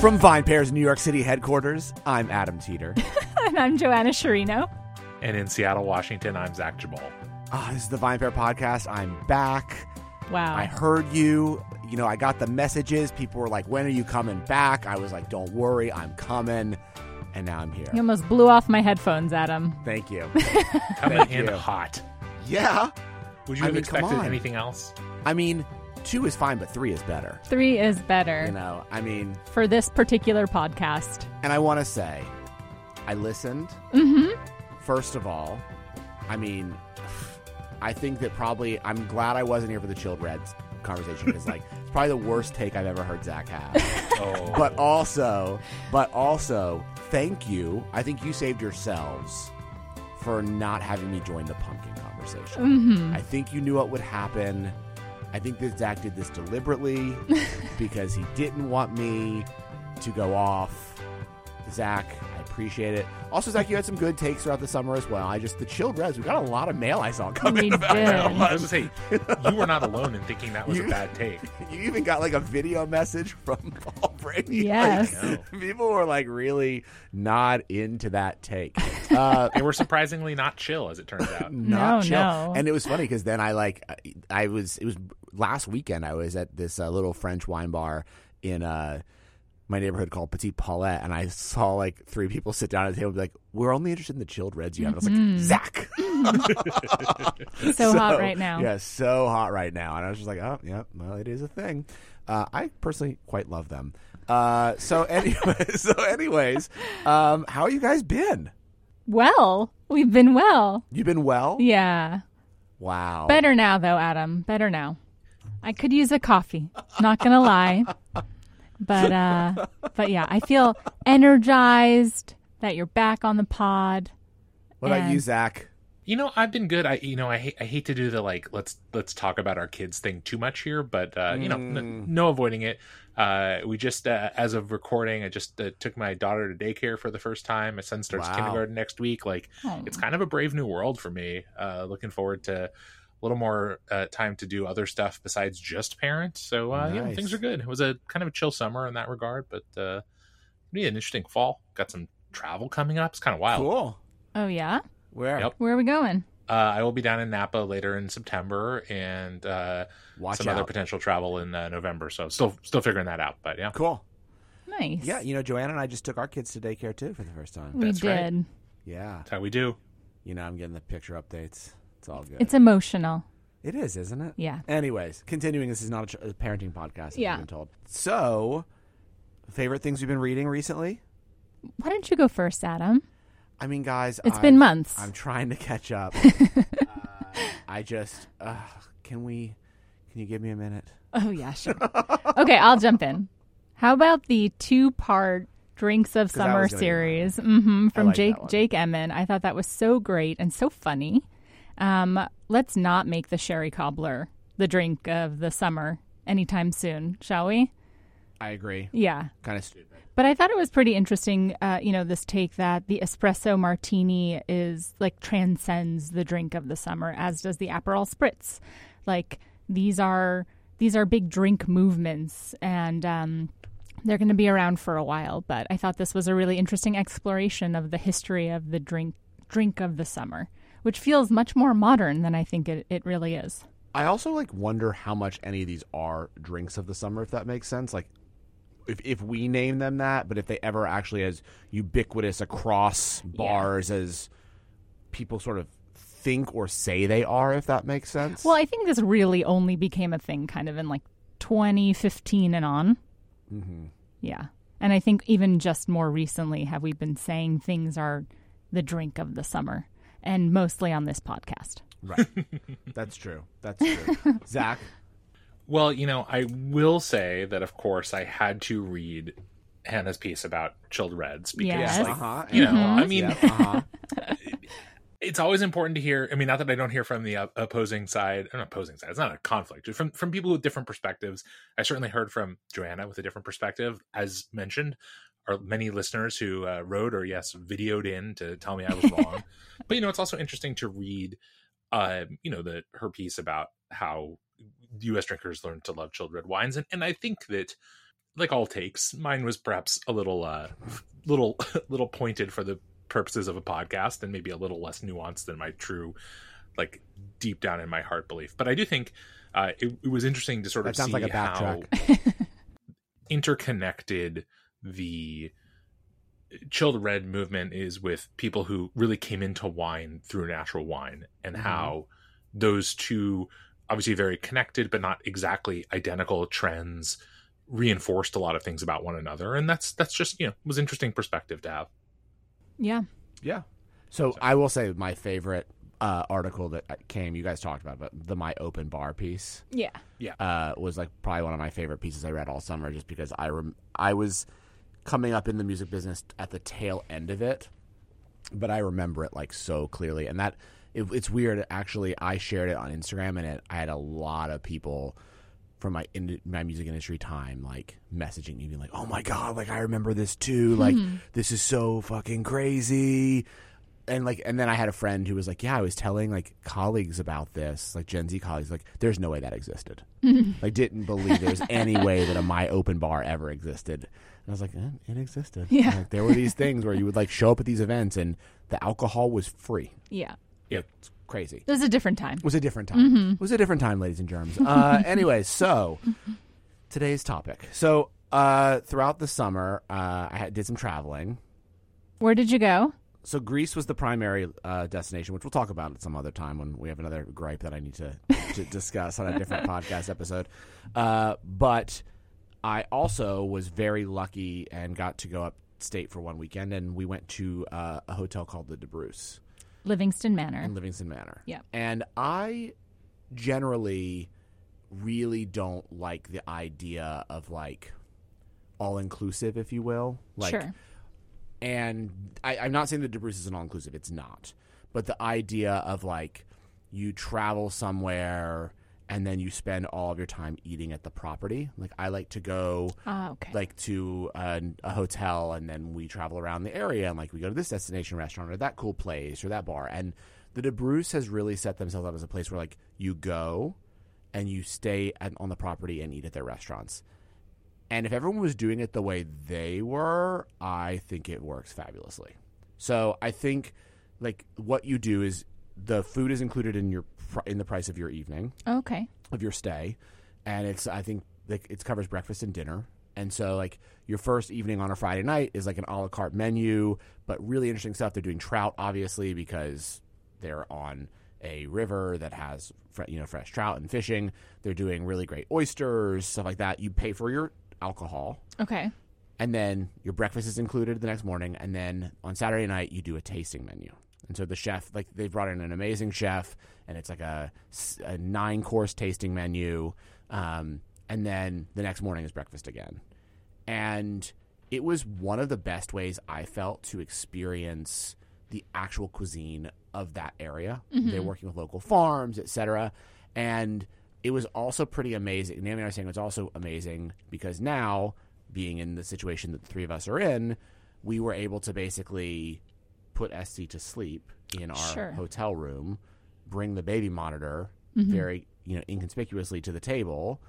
From VinePair's New York City headquarters, I'm Adam Teeter. and I'm Joanna Sciarrino. And in Seattle, Washington, I'm Zach Geballe. Ah, this is the VinePair podcast. I'm back. Wow. I heard you. You know, I got the messages. People were like, when are you coming back? I was like, don't worry, I'm coming. And now I'm here. You almost blew off my headphones, Adam. Thank you. Coming Thank in you. hot. yeah. Would you I have mean, expected anything else? I mean, two is fine, but three is better. Three is better You know, I mean, for this particular podcast. and I want to say, I listened. Mm-hmm. First of all, I mean, I think that probably I'm glad I wasn't here for the chilled reds conversation because like it's probably the worst take I've ever heard Zach have. Oh, but also, but also, thank you. I think you saved yourselves for not having me join the pumpkin conversation. Mm-hmm. I think you knew what would happen. I think that Zach did this deliberately because he didn't want me to go off. Zach, I appreciate it. Also, Zach, you had some good takes throughout the summer as well. I just the chilled res. We got a lot of mail I saw coming We about did. it. I was gonna say you were not alone in thinking that was You- a bad take. You even got like a video message from Paul Brady. Yes. Like, people were like really not into that take. Uh, They were surprisingly not chill, as it turns out. not No, chill. no. And it was funny because then I like I I was it was last weekend I was at this uh, little French wine bar in uh my neighborhood called Petit Paulette, and I saw like three people sit down at the table and be like, "We're only interested in the chilled reds you have." And I was like, "Zach, So, hot right now. Yeah, so hot right now. And I was just like, "Oh, yeah, well, it is a thing." Uh, I personally quite love them. Uh, so anyway, so anyways, um, how you guys been? Well, we've been well. You've been well? Yeah. Wow. Better now, though, Adam. Better now. I could use a coffee. Not gonna lie. But uh but yeah, I feel energized that you're back on the pod. What about you, Zach? You know, I've been good. I, you know, I hate, I hate to do the like, let's let's talk about our kids thing too much here, but uh, you know, Mm. n- no avoiding it. Uh, we just, uh, as of recording, I just uh, took my daughter to daycare for the first time. My son starts Wow. kindergarten next week. Like, Oh. it's kind of a brave new world for me. Uh, looking forward to a little more uh, time to do other stuff besides just parent. So uh, yeah, things are good. It was a kind of a chill summer in that regard, but uh, be an interesting fall. Got some travel coming up. It's kind of wild. Cool. Oh yeah? Where? Yep. Where are we going? Uh, I will be down in Napa later in September, and uh, Watch some out. other potential travel in uh, November. So still still figuring that out. But yeah, Cool. Nice. Yeah, you know, Joanna and I just took our kids to daycare too for the first time. we That's right. did. Yeah. that's how we do. You know, I'm getting the picture updates. It's all good. It's emotional. it is, isn't it? Yeah. Anyways, continuing, this is not a, a parenting podcast, as Yeah. you've been told. So, favorite things we've been reading recently? Why don't you go first, Adam? I mean, guys, It's I'm- It's been months. I'm trying to catch up. uh, I just, uh, can we, can you give me a minute? Oh yeah, sure. okay, I'll jump in. How about the two-part Drinks of Summer was gonna be series hmm from like Jake. Jake Emen? I thought that was so great and so funny. Um, let's not make the sherry cobbler the drink of the summer anytime soon, shall we? I agree. Yeah. Kind of stupid. But I thought it was pretty interesting, uh, you know, this take that the espresso martini is like transcends the drink of the summer, as does the Aperol spritz. Like these are these are big drink movements, and um, they're going to be around for a while. But I thought this was a really interesting exploration of the history of the drink drink of the summer, which feels much more modern than I think it, it really is. I also like wonder how much any of these are drinks of the summer, if that makes sense. Like, if if we name them that, but if they ever actually as ubiquitous across bars as people sort of think or say they are, if that makes sense. Well, I think this really only became a thing kind of in like 2015 and on. hmm Yeah. And I think even just more recently have we been saying things are the drink of the summer and mostly on this podcast. right. That's true. That's true. Zach, Well, you know, I will say that of course I had to read Hannah's piece about chilled reds because Yes. like, uh-huh. you know, and I mean, yeah, uh-huh. it's always important to hear. I mean, not that I don't hear from the opposing side, or not opposing side. It's not a conflict. From from people with different perspectives. I certainly heard from Joanna with a different perspective, as mentioned. Are many listeners who uh, wrote or yes videoed in to tell me I was wrong. but you know, it's also interesting to read, uh, you know, the her piece about how U.S. drinkers learn to love chilled red wines, and and I think that like all takes, mine was perhaps a little, uh, little, little pointed for the purposes of a podcast, and maybe a little less nuanced than my true, like deep down in my heart belief. But I do think uh, it, it was interesting to sort That of sounds see like a how backtrack. interconnected the chilled red movement is with people who really came into wine through natural wine and Mhm. how those two obviously very connected but not exactly identical trends reinforced a lot of things about one another and that's that's just you know was interesting perspective to have Yeah. Yeah. So I will say my favorite uh, article that came, you guys talked about, but the my open bar piece Yeah. Yeah. uh, was like probably one of my favorite pieces I read all summer, just because I rem- I was coming up in the music business at the tail end of it, but I remember it like so clearly, and that it, it's weird. Actually, I shared it on Instagram, and it, I had a lot of people from my in, my music industry time like messaging me being like oh my god like i remember this too. Like hmm. this is so fucking crazy and like and then i had a friend who was like yeah i was telling like colleagues about this like gen z colleagues like there's no way that existed like didn't believe there was any way that a my open bar ever existed and i was like eh, it existed Yeah. like, there were these things where you would like show up at these events and the alcohol was free Yeah. Yep. it's crazy It was a different time. it was a different time. It was a different time, ladies and germs. Uh, anyway, so today's topic. So uh, throughout the summer, uh, I did some traveling. Where did you go? So Greece was the primary uh, destination, which we'll talk about at some other time when we have another gripe that I need to, to discuss on a different podcast episode. Uh, but I also was very lucky and got to go upstate for one weekend, and we went to uh, a hotel called the DeBruce. Livingston Manor. in Livingston Manor. Yep. And I generally really don't like the idea of like all inclusive, if you will. Like, sure. And I, I'm not saying that DeBruce is an all inclusive. It's not. But the idea of like you travel somewhere and then you spend all of your time eating at the property. Like I like to go Ah, okay. like to a, a hotel and then we travel around the area and like we go to this destination restaurant or that cool place or that bar and the DeBruce has really set themselves up as a place where like you go and you stay at, on the property and eat at their restaurants and if everyone was doing it the way they were i think it works fabulously so i think like what you do is the food is included in your pr- in the price of your evening okay. of your stay, and it's I think like it covers breakfast and dinner. And so like your first evening on a Friday night is like an a la carte menu, but really interesting stuff. They're doing trout obviously because they're on a river that has you know fresh trout and fishing. They're doing really great oysters, stuff like that. You pay for your alcohol, Okay. and then your breakfast is included the next morning. And then on saturday night you do a tasting menu. And so the chef like they've brought in an amazing chef and it's like a nine course tasting menu. Um, and then the next morning is breakfast again. And it was one of the best ways i felt to experience the actual cuisine of that area. They're working with local farms etc and it was also pretty amazing naomi and i were saying it was also amazing because now being in the situation that the three of us are in we were able to basically put sc to sleep in our Sure. hotel room bring the baby monitor mm-hmm. very you know inconspicuously to the table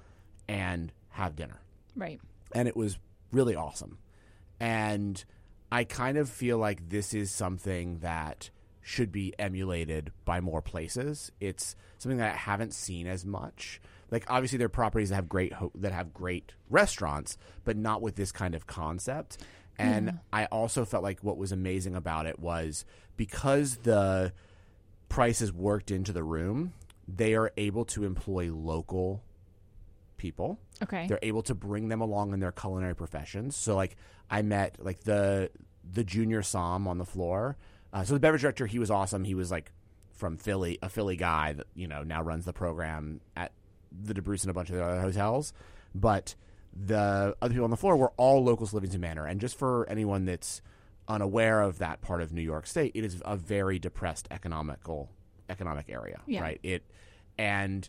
and have dinner Right. and it was really awesome. And I kind of feel like this is something that should be emulated by more places. It's something that I haven't seen as much. Like obviously there are properties that have great ho- that have great restaurants, but not with this kind of concept. And I also felt like what was amazing about it was because the prices worked into the room, they are able to employ local people Okay. they're able to bring them along in their culinary professions. So like I met like the the junior som on the floor. Uh, so the beverage director, he was awesome. He was like from Philly, a Philly guy that you know now runs the program at the De Bruce and a bunch of the other hotels. But the other people on the floor were all locals to Livingston Manor. And just for anyone that's unaware of that part of New York State, it is a very depressed economical economic area, Yeah. right? It and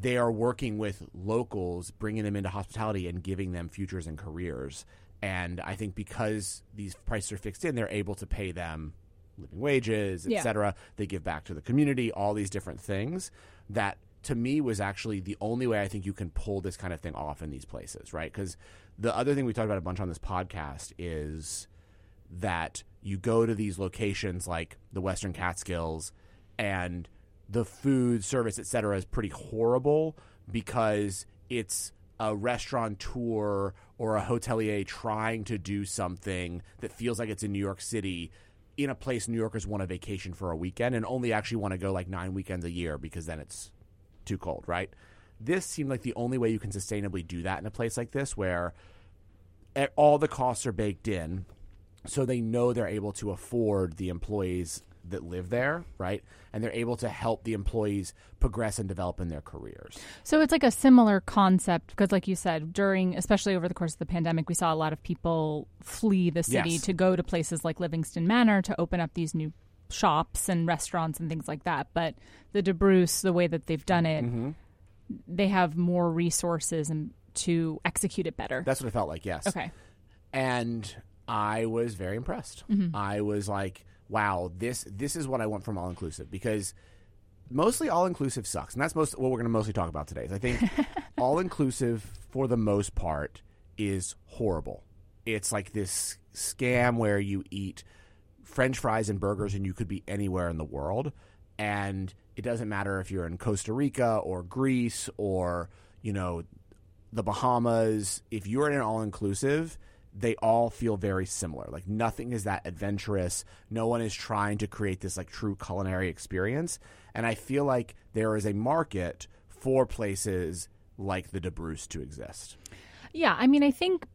they are working with locals, bringing them into hospitality and giving them futures and careers. And I think because these prices are fixed in, they're able to pay them living wages, Yeah. etc. They give back to the community, all these different things that to me was actually the only way I think you can pull this kind of thing off in these places, right? Because the other thing we talked about a bunch on this podcast is that you go to these locations like the Western Catskills and the food service, et cetera, is pretty horrible because it's a restaurateur or a hotelier trying to do something that feels like it's in New York City in a place New Yorkers want to vacation for a weekend and only actually want to go like nine weekends a year because then it's too cold, right? This seemed like the only way you can sustainably do that in a place like this where all the costs are baked in so they know they're able to afford the employees that live there, right? And they're able to help the employees progress and develop in their careers. So it's like a similar concept because, like you said, during, especially over the course of the pandemic, we saw a lot of people flee the city Yes. to go to places like Livingston Manor to open up these new shops and restaurants and things like that. But the DeBruce, the way that they've done it, Mm-hmm. they have more resources and to execute it better. That's what it felt like, yes. okay. and I was very impressed. I was like, "Wow, this this is what I want from all inclusive." Because mostly all inclusive sucks, and that's most what we're going to mostly talk about today. Is I think all inclusive, for the most part, is horrible. It's like this scam where you eat French fries and burgers, and you could be anywhere in the world, and it doesn't matter if you're in Costa Rica or Greece or you know the Bahamas, if you're in an all inclusive, they all feel very similar. Like nothing is that adventurous. No one is trying to create this like true culinary experience. And I feel like there is a market for places like the DeBruce to exist. Yeah, I mean, I think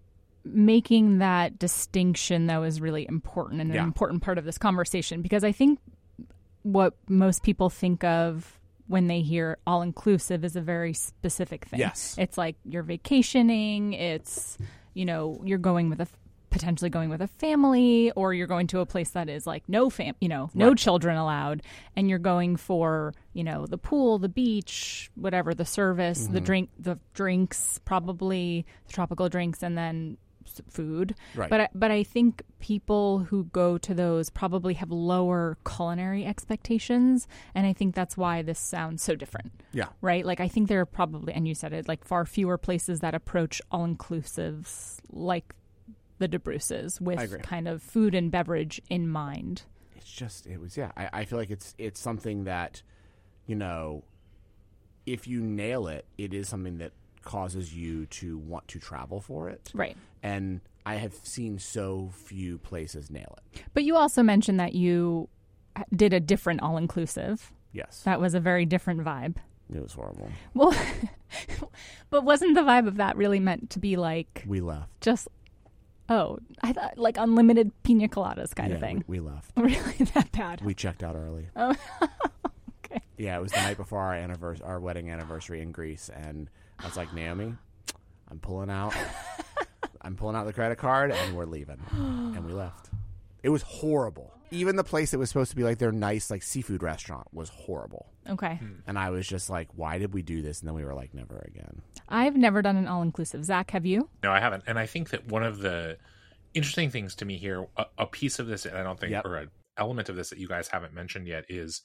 making that distinction though is really important and Yeah. an important part of this conversation because I think what most people think of when they hear all inclusive is a very specific thing. Yes. It's like you're vacationing, it's you know, you're going with a potentially going with a family or you're going to a place that is like no fam you know no Right. children allowed and you're going for you know the pool the beach whatever the service Mm-hmm. the drink the drinks probably the tropical drinks and then s- food Right. but I, but I think people who go to those probably have lower culinary expectations and I think that's why this sounds so different Yeah. right? Like I think there are probably, and you said it, like far fewer places that approach all inclusives like the DeBruces with kind of food and beverage in mind. It's just it was yeah. I, I feel like it's it's something that, you know, if you nail it, it is something that causes you to want to travel for it. Right. And I have seen so few places nail it. But you also mentioned that you did a different all inclusive. Yes. That was a very different vibe. It was horrible. Well, but wasn't the vibe of that really meant to be like We left. just, oh, I thought like unlimited pina coladas kind of thing? We, we left. Really that bad? We checked out early. Oh, okay. Yeah, it was the night before our anniversary, our wedding anniversary in Greece, and I was like, Naomi, I'm pulling out, I'm pulling out the credit card, and we're leaving, and we left. It was horrible. Even the place that was supposed to be like their nice like seafood restaurant was horrible, Okay. and I was just like, why did we do this? And then we were like, never again. I've never done an all inclusive. Zach, have you? No, I haven't. And I think that one of the interesting things to me here, a, a piece of this, and I don't think, Yep. or an element of this that you guys haven't mentioned yet is,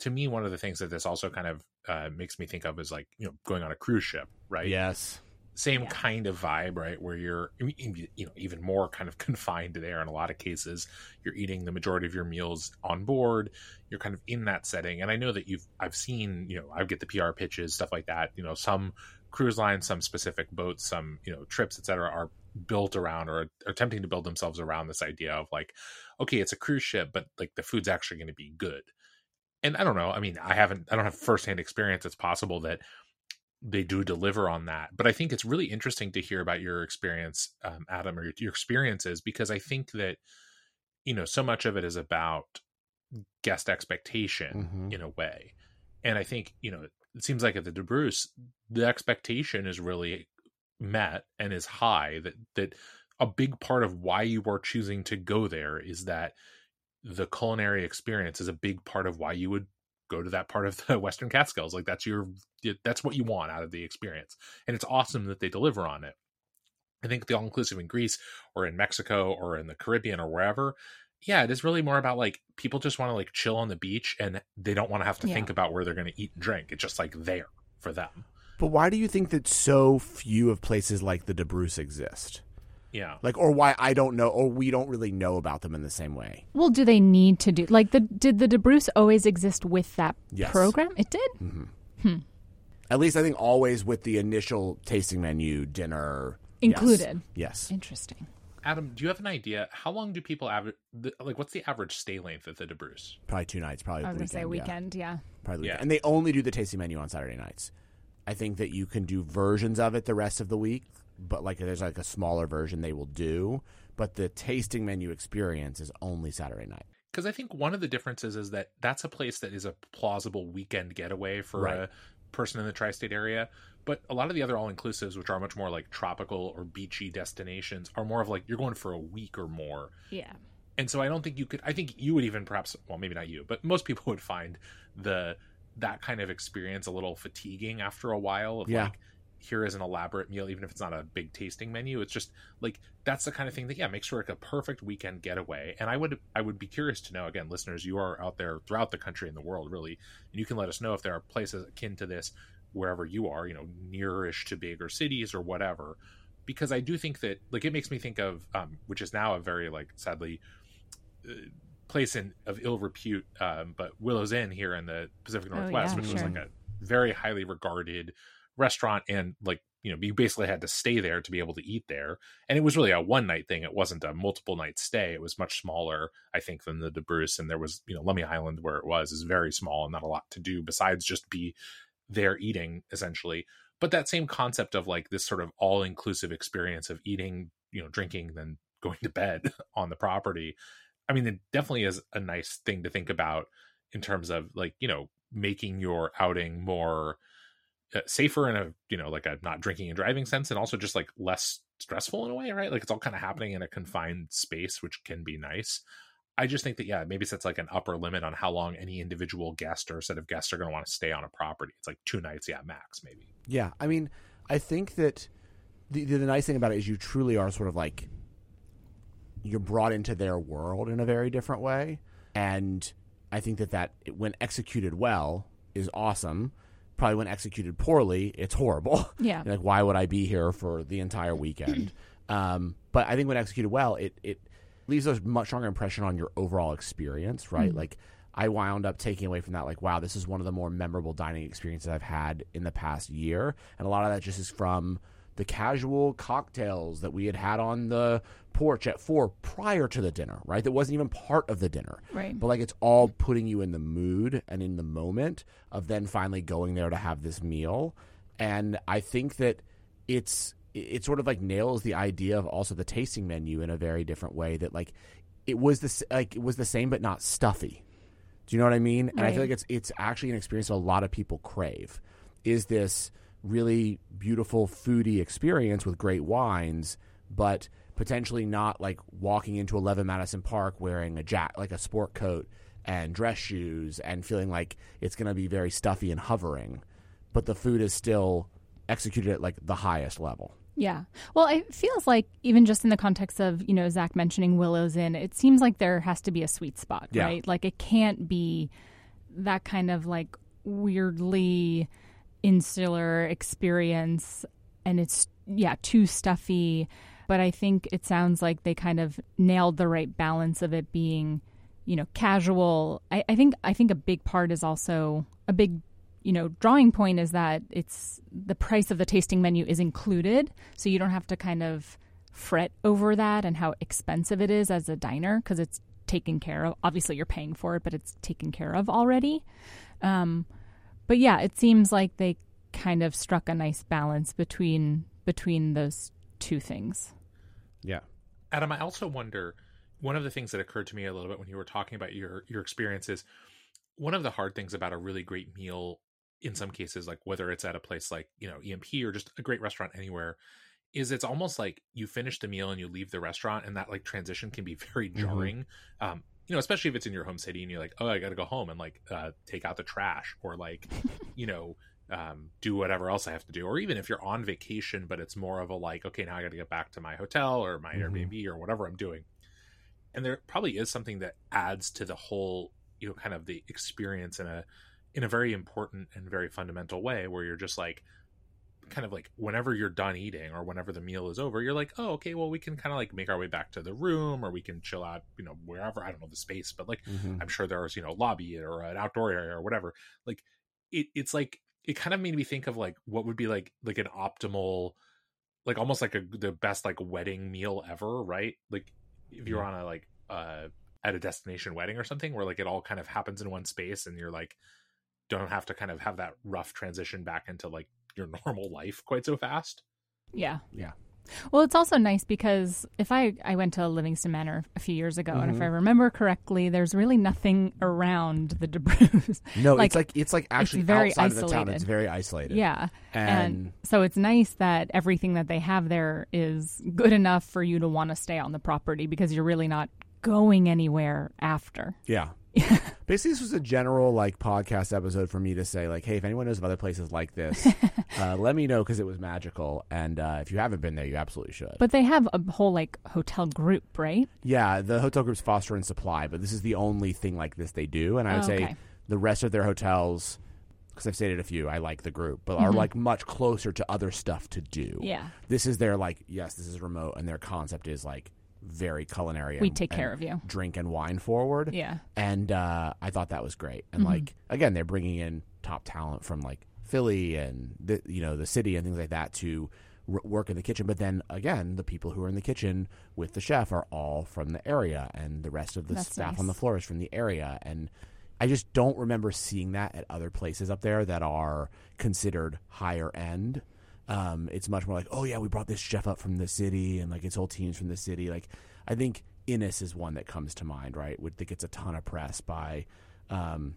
to me, one of the things that this also kind of uh, makes me think of is like, you know, going on a cruise ship, right? Yes. Same Yeah. kind of vibe, right? Where you're, you know, even more kind of confined there in a lot of cases. You're eating the majority of your meals on board. You're kind of in that setting. And I know that you've, I've seen, you know, I get the PR pitches, stuff like that. You know, some cruise lines, some specific boats, some, you know, trips, etc., are built around or are attempting to build themselves around this idea of like, okay, it's a cruise ship, but like the food's actually going to be good. And I don't know. I mean, I haven't, I don't have firsthand experience. It's possible that they do deliver on that. But I think it's really interesting to hear about your experience, um, Adam, or your, your experiences, because I think that, you know, so much of it is about guest expectation Mhm. in a way. And I think, you know, it seems like at the DeBruce, the expectation is really met and is high that, that a big part of why you are choosing to go there is that the culinary experience is a big part of why you would go to that part of the Western Catskills. Like that's your that's what you want out of the experience, and it's awesome that they deliver on it. I think the all inclusive in Greece or in Mexico or in the Caribbean or wherever, yeah, it is really more about like people just want to like chill on the beach and they don't want to have to Yeah. think about where they're going to eat and drink. It's just like there. for them. But why do you think that so few of places like the DeBruce exist? Yeah. Like, or why I don't know, or we don't really know about them in the same way. Well, do they need to do like the did the DeBruce always exist with that Yes. program? It did. Mm-hmm. Hmm. At least I think always with the initial tasting menu, dinner. Included. Yes. Interesting. Adam, do you have an idea how long do people average? Like, what's the average stay length at the DeBruce? Probably two nights. Probably I was gonna say yeah. weekend. Yeah. Probably Yeah. weekend. And they only do the tasting menu on Saturday nights. I think that you can do versions of it the rest of the week, but like there's like a smaller version they will do. But the tasting menu experience is only Saturday night. Because I think one of the differences is that that's a place that is a plausible weekend getaway for Right. a person in the tri-state area. But a lot of the other all-inclusives, which are much more like tropical or beachy destinations, are more of like you're going for a week or more. Yeah. And so I don't think you could. I think you would even perhaps, well, maybe not you, but most people would find the that kind of experience a little fatiguing after a while. Of Yeah. like, here is an elaborate meal, even if it's not a big tasting menu. It's just like that's the kind of thing that yeah makes for like a perfect weekend getaway. And I would I would be curious to know again, listeners, you are out there throughout the country and the world really, and you can let us know if there are places akin to this wherever you are, you know, nearish to bigger cities or whatever. Because I do think that like it makes me think of um, which is now a very like sadly uh, place in of ill repute, um, but Willows Inn here in the Pacific Oh, Northwest, yeah, which was like a very highly regarded restaurant, and like you know, you basically had to stay there to be able to eat there, and it was really a one night thing. It wasn't a multiple night stay. It was much smaller, I think, than the DeBruce, and there was you know Lummi Island where it was is very small and not a lot to do besides just be there eating essentially. But that same concept of like this sort of all inclusive experience of eating, you know, drinking, then going to bed on the property. I mean, it definitely is a nice thing to think about in terms of like, you know, making your outing more Uh, safer in a, you know, like a not drinking and driving sense and also just like less stressful in a way, right? Like it's all kind of mm-hmm. happening in a confined space, which can be nice. I just think that, yeah, maybe sets like an upper limit on how long any individual guest or set of guests are going to want to stay on a property. It's like two nights, yeah, max, maybe. Yeah, I mean, I think that the, the the nice thing about it is you truly are sort of like you're brought into their world in a very different way, and I think that that when executed well is awesome. Probably when executed poorly, it's horrible. Yeah. like why would I be here for the entire weekend? um, but I think when executed well, it it leaves a much stronger impression on your overall experience, right? Like I wound up taking away from that, like, wow, this is one of the more memorable dining experiences I've had in the past year, and a lot of that just is from the casual cocktails that we had had on the porch at four prior to the dinner, right? That wasn't even part of the dinner, Right. but like it's all putting you in the mood and in the moment of then finally going there to have this meal. And I think that it's it sort of like nails the idea of also the tasting menu in a very different way that like it was the like it was the same but not stuffy. Do you know what I mean? And I feel like it's it's actually an experience that a lot of people crave. Is this really beautiful foodie experience with great wines, but potentially not like walking into 11 Madison Park wearing a jack like a sport coat and dress shoes and feeling like it's going to be very stuffy and hovering, but the food is still executed at like the highest level. Yeah. Well, it feels like even just in the context of, you know, Zach mentioning Willows Inn, it seems like there has to be a sweet spot, Yeah. right? Like it can't be that kind of like weirdly insular experience and it's yeah, too stuffy. But I think it sounds like they kind of nailed the right balance of it being, you know, casual. I, I think I think a big part is also a big you know drawing point is that it's the price of the tasting menu is included so you don't have to kind of fret over that and how expensive it is as a diner because it's taken care of obviously you're paying for it but it's taken care of already um, but yeah it seems like they kind of struck a nice balance between between those two things Yeah. Adam, I also wonder one of the things that occurred to me a little bit when you were talking about your your experiences. One of the hard things about a really great meal, in some cases, like whether it's at a place like you know EMP or just a great restaurant anywhere, is it's almost like you finish the meal and you leave the restaurant, and that like transition can be very jarring. Um, you know, especially if it's in your home city and you're like, oh, I got to go home and like uh, take out the trash or like, you know, um, do whatever else I have to do. Or even if you're on vacation, but it's more of a like, okay, now I got to get back to my hotel or my Mhm. Airbnb or whatever I'm doing. And there probably is something that adds to the whole, you know, kind of the experience in a in a very important and very fundamental way where you're just like kind of like whenever you're done eating or whenever the meal is over you're like oh okay well we can kind of like make our way back to the room or we can chill out you know wherever. I don't know the space but like Mhm. i'm sure there's you know lobby or an outdoor area or whatever. Like it, it's like it kind of made me think of like what would be like like an optimal like almost like a the best like wedding meal ever right? Like if you're on a like uh at a destination wedding or something where like it all kind of happens in one space and you're like don't have to kind of have that rough transition back into like your normal life quite so fast Yeah. Yeah. Well, it's also nice because if I I went to Livingston Manor a few years ago, and if Mhm. I remember correctly, there's really nothing around the DeBruce. No, Like, it's like it's like actually very outside of the town. isolated. It's very isolated. yeah, and, and so it's nice that everything that they have there is good enough for you to want to stay on the property because you're really not going anywhere after. yeah. Basically, this was a general like podcast episode for me to say like, hey, if anyone knows of other places like this, uh, let me know because it was magical. And uh, if you haven't been there, you absolutely should. But they have a whole like hotel group, right? yeah, the hotel group's foster and supply, but this is the only thing like this they do. And I would Oh, say the rest of their hotels, because I've stayed at a few, I like the group, but are Mhm. like much closer to other stuff to do. Yeah, This is their like, yes, this is remote, and their concept is like very culinary. we take care of you. Drink and wine forward. Yeah, and uh, I thought that was great. And Mhm. like again, they're bringing in top talent from like Philly and the you know the city and things like that to r- work in the kitchen. But then again, the people who are in the kitchen with the chef are all from the area, and the rest of the That's staff nice. on the floor is from the area. And I just don't remember seeing that at other places up there that are considered higher end. Um, it's much more like, oh yeah, we brought this chef up from the city, and like its whole team's from the city. Like, I think Inness is one that comes to mind, right? Would think it's a ton of press by um,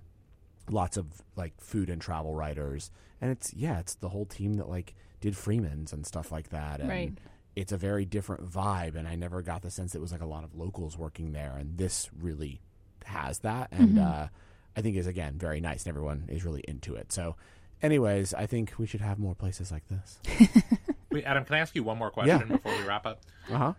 lots of like food and travel writers, and it's yeah, it's the whole team that like did Freeman's and stuff like that. And Right. It's a very different vibe, and I never got the sense it was like a lot of locals working there, and this really has that, and Mhm. uh, I think is again very nice, and everyone is really into it. So. Anyways, I think we should have more places like this. wait adam can i ask you one more question Yeah. before we wrap up Uh huh.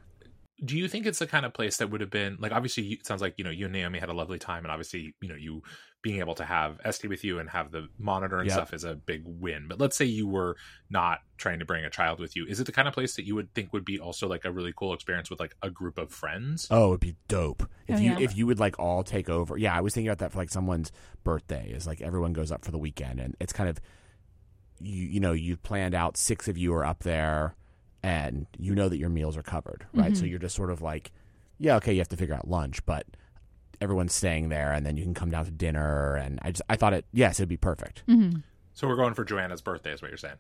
Do you think it's the kind of place that would have been like obviously you, it sounds like you know you and naomi had a lovely time and obviously you know you being able to have Esty with you and have the monitor and Yep. stuff is a big win but let's say you were not trying to bring a child with you is it the kind of place that you would think would be also like a really cool experience with like a group of friends Oh, it'd be dope oh, if Oh, you yeah. if you would like all take over. Yeah, I was thinking about that for like someone's birthday. Is like everyone goes up for the weekend, and it's kind of you you know you've planned out six of you are up there, and you know that your meals are covered, right? So Mhm. you're just sort of like, yeah, okay, you have to figure out lunch, but everyone's staying there, and then you can come down to dinner. And I just I thought it yes, it'd be perfect. hmm so we're going for joanna's birthday is what you're saying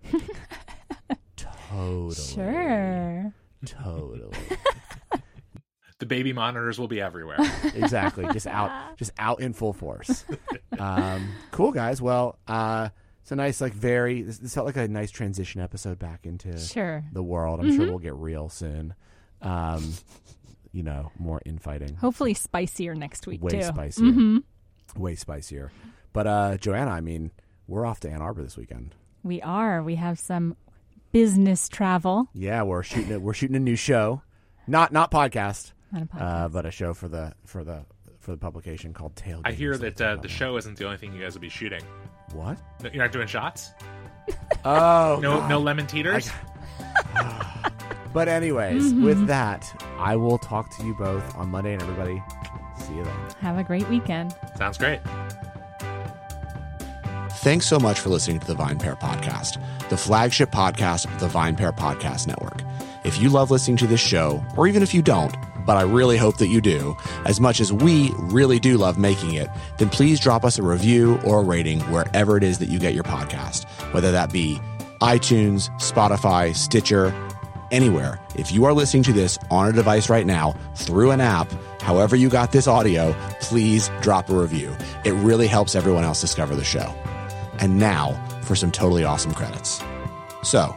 Totally, sure. totally, the baby monitors will be everywhere exactly. Just out, just out in full force. um, cool guys. Well, uh, it's a nice, like, very. This, this felt like a nice transition episode back into Sure. the world. I'm sure Mhm. we'll get real soon. Um, you know, more infighting, Hopefully spicier next week Way too. spicier. hmm way spicier. But uh, Joanna, I mean, we're off to Ann Arbor this weekend. We are. We have some business travel. Yeah, we're shooting. A, we're shooting a new show, not not podcast, Not a podcast. uh, but a show for the for the for the publication called Tail. i hear that uh, the show isn't the only thing you guys will be shooting What? No, you're not doing shots Oh no God. no lemon teeters But anyways, Mhm. with that, I will talk to you both on Monday, and everybody, see you then. have a great weekend. sounds great Thanks so much for listening to the VinePair Podcast, the flagship podcast of the VinePair Podcast Network. If you love listening to this show, or even if you don't, but I really hope that you do, as much as we really do love making it, then please drop us a review or a rating wherever it is that you get your podcast, whether that be iTunes, Spotify, Stitcher, anywhere. If you are listening to this on a device right now through an app, however you got this audio, please drop a review. It really helps everyone else discover the show. And now for some totally awesome credits. So,